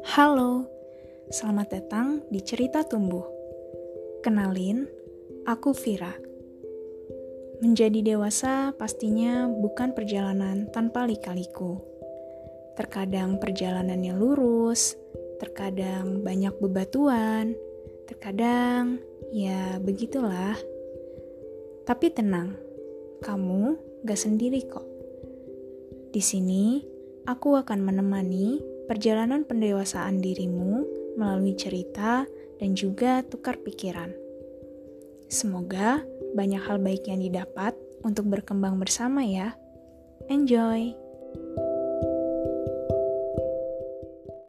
Halo, selamat datang di Cerita Tumbuh. Kenalin, aku Vira. Menjadi dewasa pastinya bukan perjalanan tanpa lika-liku. Terkadang perjalanannya lurus, terkadang banyak bebatuan, terkadang ya begitulah. Tapi tenang, kamu gak sendiri kok. Di sini, aku akan menemani perjalanan pendewasaan dirimu melalui cerita dan juga tukar pikiran. Semoga banyak hal baik yang didapat untuk berkembang bersama ya. Enjoy!